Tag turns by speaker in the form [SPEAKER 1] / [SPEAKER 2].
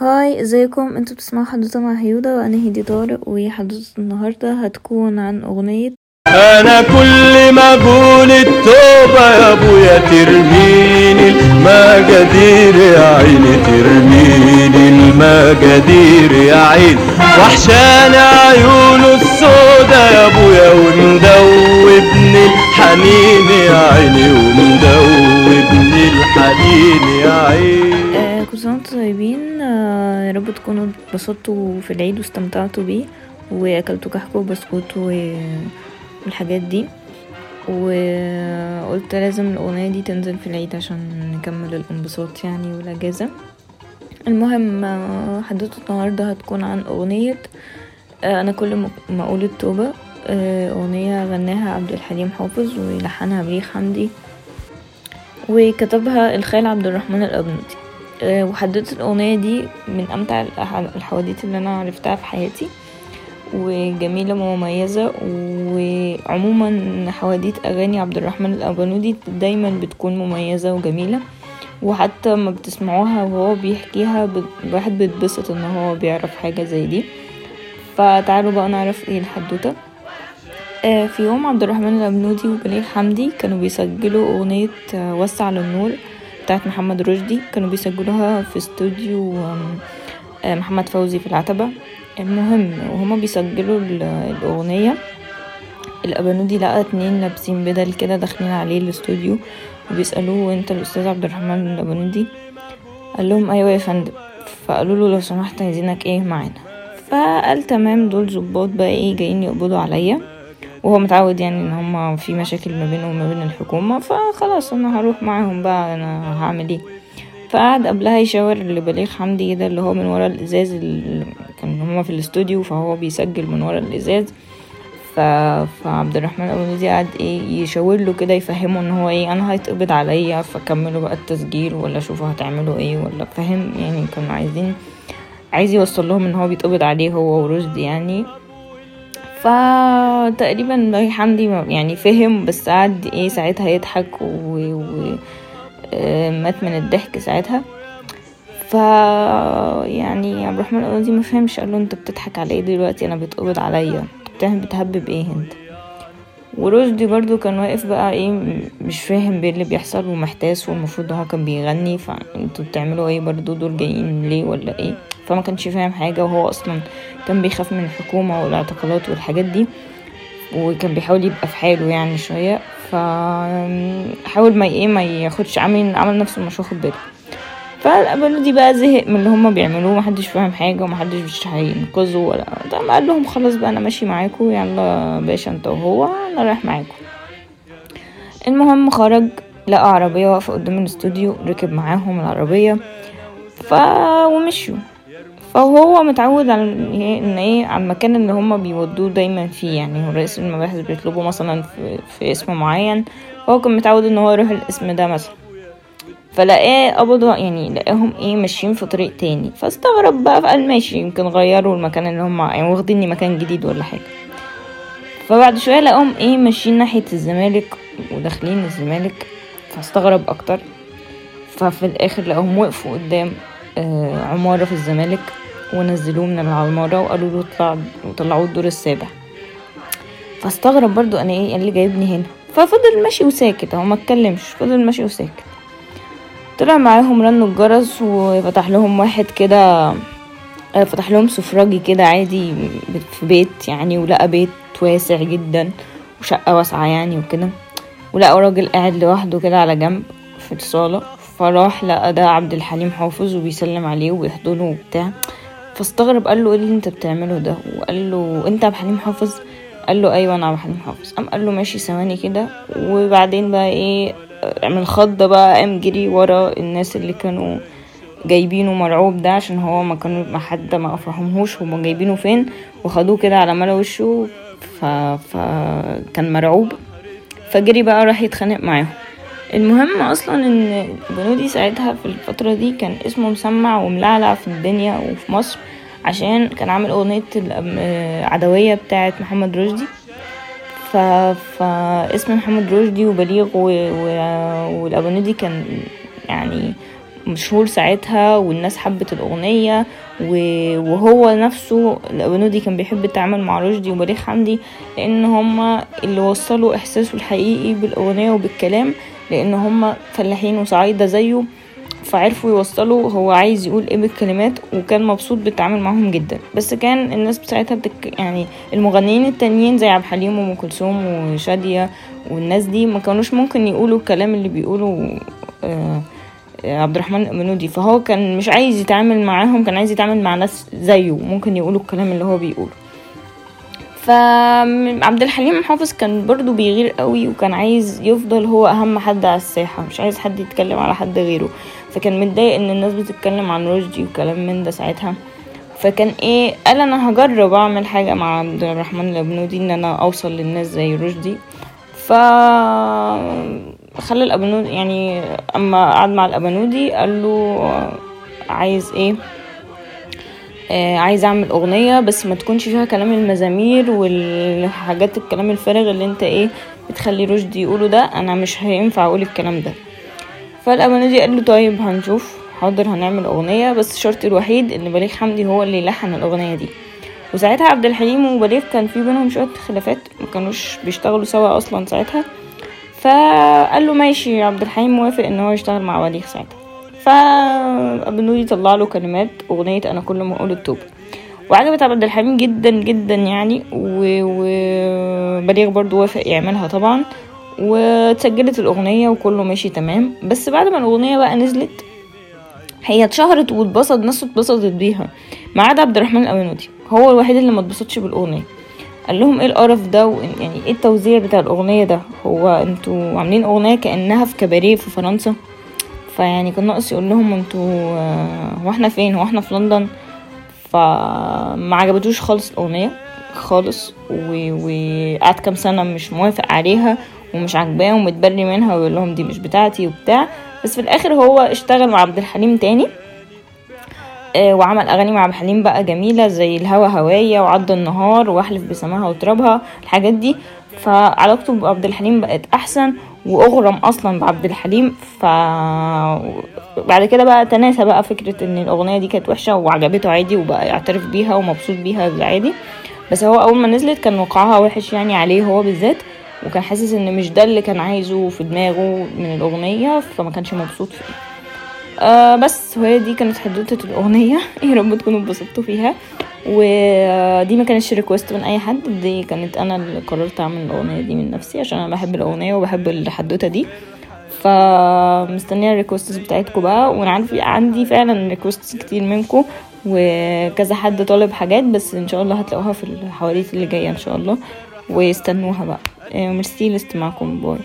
[SPEAKER 1] هاي ازيكم؟ أنتوا بتسمعوا حدوتة مع هيودا وأنا هدي طارق وحدوتة النهاردة هتكون عن أغنية
[SPEAKER 2] أنا كل ما أقول التوبة يا ابويا ترميني المجادير يا عيني ترميني المجادير يا عيني وحشاني عيونه السودا يا ابويا ومدوبني الحنين يا عيني ومدوبني الحنين يا عيني
[SPEAKER 1] آه كل سنة وأنتم طيبين. آه يا رب تكونوا اتبسطتوا في العيد واستمتعتوا بيه وأكلتوا كحك وبسكوت و- والحاجات دي. وقلت لازم الأغنية دي تنزل في العيد عشان نكمل الانبساط يعني والأجازة. المهم حدوتة النهاردة هتكون عن أغنية آه، أنا كل ما- أقول التوبة آه، أغنية غناها عبد الحليم حافظ ولحنها بليغ حمدي وكتبها الخال عبد الرحمن الأبنودي آه، وحددت الأغنية دي من أمتع الحواديت اللي أنا عرفتها في حياتي. وجميلة ومميزة. وعموما حواديت أغاني عبد الرحمن الأبنودي دايما بتكون مميزة وجميلة وحتى ما بتسمعوها وهو بيحكيها الواحد بيتبسط إن هو بيعرف حاجة زي دي. فتعالوا بقى نعرف إيه الحدوتة. آه، في يوم عبد الرحمن الأبنودي وبليغ حمدي كانوا بيسجلوا أغنية آه، وسع للنور بتاعت محمد رشدي. كانوا بيسجلوها في استوديو آه، محمد فوزي في العتبة. المهم وهما بيسجلوا ال- الأغنية. الأبنودي لقى اتنين لابسين بدل كده داخلين عليه الاستوديو وبيسألوه انت الأستاذ عبد الرحمن الأبنودي قال لهم أيوة يا فندم. فقالوا له لو سمحت عايزينك إيه معانا؟ فقال تمام دول ظباط بقى إيه جايين يقبضوا عليا. وهو متعود يعني إن هما في مشاكل ما بينه وما بين الحكومة فخلاص أنا هروح معاهم بقى أنا هعمل إيه؟ فقعد قبلها يشاور لبليغ حمدي ده اللي هو من ورا الإزاز اللي كان هما في الاستوديو فهو بيسجل من ورا الإزاز. ف... فعبد الرحمن الأبنودي قعد إيه يشاور له كده يفهمه إن هو إيه أنا هيتقبض عليا فكملوا بقى التسجيل ولا شوفوا هتعملوا إيه ولا فاهم؟ يعني كانوا عايزين عايز يوصل لهم إن هو بيتقبض عليه هو ورشدي يعني. فتقريبا حمدي يعني فهم بس قعد إيه ساعتها يضحك و... و... مات من الضحك ساعتها. ف يعني عبد الرحمن الأبنودي ما فهمش قال له انت بتضحك على إيه دلوقتي؟ أنا بتقبض عليا. بتعمل بتهبب إيه انت؟ ورشدي برضو كان واقف بقى إيه مش فاهم بايه اللي بيحصل ومحتاس والمفروض هو كان بيغني فانتوا بتعملوا إيه برضو؟ دول جايين ليه ولا إيه؟ فما كانش فاهم حاجة وهو أصلا كان بيخاف من الحكومة والاعتقالات والحاجات دي وكان بيحاول يبقى في حاله يعني شوية. فحاول ما إيه ما ياخدش عامل عمل نفسه مش واخد باله. فالأبنودي بقى زهق من اللي هما بيعملوه محدش فاهم حاجة ومحدش مش هينقذه ولا طب قال لهم خلاص بقى أنا ماشي معاكم يلا باشا أنت وهو أنا رايح معاكم. المهم خرج لقى عربية واقفة قدام الاستوديو ركب معاهم العربية ف ومشوا فهو متعود على إن إيه على المكان اللي هما بيودوه دايما فيه. يعني رئيس المباحث بيطلبوا مثلا في, في اسم معين فهو كان متعود إن هو يروح الاسم ده مثلا. فلقاه قبضوا يعني لقاهم إيه ماشيين في طريق تاني. فاستغرب بقى فقال ماشي يمكن غيروا المكان اللي هم يعني واخديني مكان جديد ولا حاجة. فبعد شوية لقاهم إيه ماشيين ناحية الزمالك وداخلين الزمالك. فاستغرب أكتر. ففي الآخر لقاهم وقفوا قدام آه عمارة في الزمالك. ونزلوه من العمارة وقالوا له اطلع وطلعوه الدور السابع. فاستغرب برضو أنا إيه اللي جايبني هنا. ففضل ماشي وساكت هو ما اتكلمش فضل ماشي وساكت. طلع معاهم رنوا الجرس وفتح لهم واحد كده آه، فتح لهم سفراجي كده عادي في بيت يعني ولقى بيت واسع جدا وشقة واسعة يعني وكده. ولقى راجل قاعد لوحده كده على جنب في الصالة. فراح لقى ده عبد الحليم حافظ وبيسلم عليه ويحضنه وبتاع. فاستغرب قال له إيه اللي أنت بتعمله ده؟ وقال له أنت عبد الحليم حافظ؟ قال له أيوه أنا عبد الحليم حافظ. قام قال له ماشي ثواني كده وبعدين بقى إيه من خضة بقى قام جري ورا الناس اللي كانوا جايبينه مرعوب ده عشان هو ما كانوا ما حد ما فهمهوش هما جايبينه فين وخدوه كده على ملا وشه ف... فكان مرعوب. فجري بقى راح يتخانق معاهم. المهم أصلا إن بنودي ساعتها في الفترة دي كان اسمه مسمع وملعلع في الدنيا وفي مصر عشان كان عامل أغنية العدوية بتاعت محمد رشدي. ف... فاسم محمد رشدي وبليغ و... و... والأبانودي كان يعني مشهور ساعتها والناس حبت الأغنية و... وهو نفسه الأبانودي كان بيحب التعامل مع رشدي وبليغ حمدي لأن هما اللي وصلوا إحساسه الحقيقي بالأغنية وبالكلام. لأن هما فلاحين وصعايدة زيه فعرفوا يوصلوا هو عايز يقول إيه بالكلمات وكان مبسوط بالتعامل معاهم جدا. بس كان الناس ساعتها بتك يعني المغنيين التانيين زي عبد الحليم وأم كلثوم وشادية والناس دي ما كانوش ممكن يقولوا الكلام اللي بيقوله آه عبد الرحمن المنودي فهو كان مش عايز يتعامل معاهم كان عايز يتعامل مع ناس زيه ممكن يقولوا الكلام اللي هو بيقوله. فعبد الحليم حافظ كان برضو بيغير قوي وكان عايز يفضل هو أهم حد على الساحة مش عايز حد يتكلم على حد غيره. فكان متضايق إن الناس بتتكلم عن رشدي وكلام من ده ساعتها. فكان إيه قال أنا هجرب أعمل حاجة مع عبد الرحمن الابنودي إن أنا أوصل للناس زي رشدي. ف خلى الأبنودي يعني أما قعد مع الأبنودي قال له عايز إيه؟ عايز أعمل أغنية بس ما تكونش فيها كلام المزامير والحاجات الكلام الفارغ اللي أنت إيه بتخلي رشدي يقوله ده أنا مش هينفع أقول الكلام ده. فالأبانودي قال له طيب هنشوف حاضر هنعمل أغنية بس الشرط الوحيد إن بليغ حمدي هو اللي يلحن الأغنية دي. وساعتها عبد الحليم وبليغ كان في بينهم شوية خلافات ما كانوش بيشتغلوا سوا أصلا ساعتها. فقال له ماشي عبد الحليم موافق إن هو يشتغل مع بليغ ساعتها. فأبنودي طلع له كلمات أغنية أنا كل ما أقول التوبة وعجبت عبد الحليم جدا جدا يعني وبليغ برضو وافق يعملها طبعا. واتسجلت الأغنية وكله ماشي تمام. بس بعد ما الأغنية بقى نزلت هي اتشهرت واتبسط ناس اتبسطت بيها. ما عدا عبد الرحمن الأبنودي هو الوحيد اللي ما اتبسطش بالأغنية. قال لهم إيه القرف ده؟ يعني إيه التوزيع بتاع الأغنية ده؟ هو أنتوا عاملين أغنية كأنها في كباريه في فرنسا؟ فيعني كان ناقص يقول لهم أنتوا هو إحنا فين؟ هو إحنا في لندن؟ فما عجبتوش خالص الأغنية خالص وقعد كام سنة مش موافق عليها ومش عاجباه ومتبري منها ويقول لهم دي مش بتاعتي وبتاع. بس في الآخر هو اشتغل مع عبد الحليم تاني آه وعمل أغاني مع عبد الحليم بقى جميلة زي الهوى هوايه وعد النهار وأحلف بسماها وترابها الحاجات دي. فعلاقته بعبد الحليم بقت أحسن واغرم أصلا بعبد الحليم ف بعد كده بقى تناسى بقى فكرة إن الأغنية دي كانت وحشة وعجبته عادي وبقى يعترف بيها ومبسوط بيها عادي. بس هو أول ما نزلت كان وقعها وحش يعني عليه هو بالذات وكان حاسس إن مش ده اللي كان عايزه في دماغه من الأغنية فما كانش مبسوط فيه. آه بس وهي دي كانت حدوتة الأغنية. يا رب تكونوا اتبسطتوا فيها. ودي ما كانتش request من أي حد دي كانت أنا اللي قررت أعمل الأغنية دي من نفسي عشان أنا بحب الأغنية وبحب الحدوتة دي. فمستنيه ال requests بتاعتكم بقى وأنا عارف عندي فعلا requests كتير منكم وكذا حد طالب حاجات بس إن شاء الله هتلاقوها في الحواديت اللي جاية إن شاء الله واستنوها بقى. ميرسي لاستماعكم باي.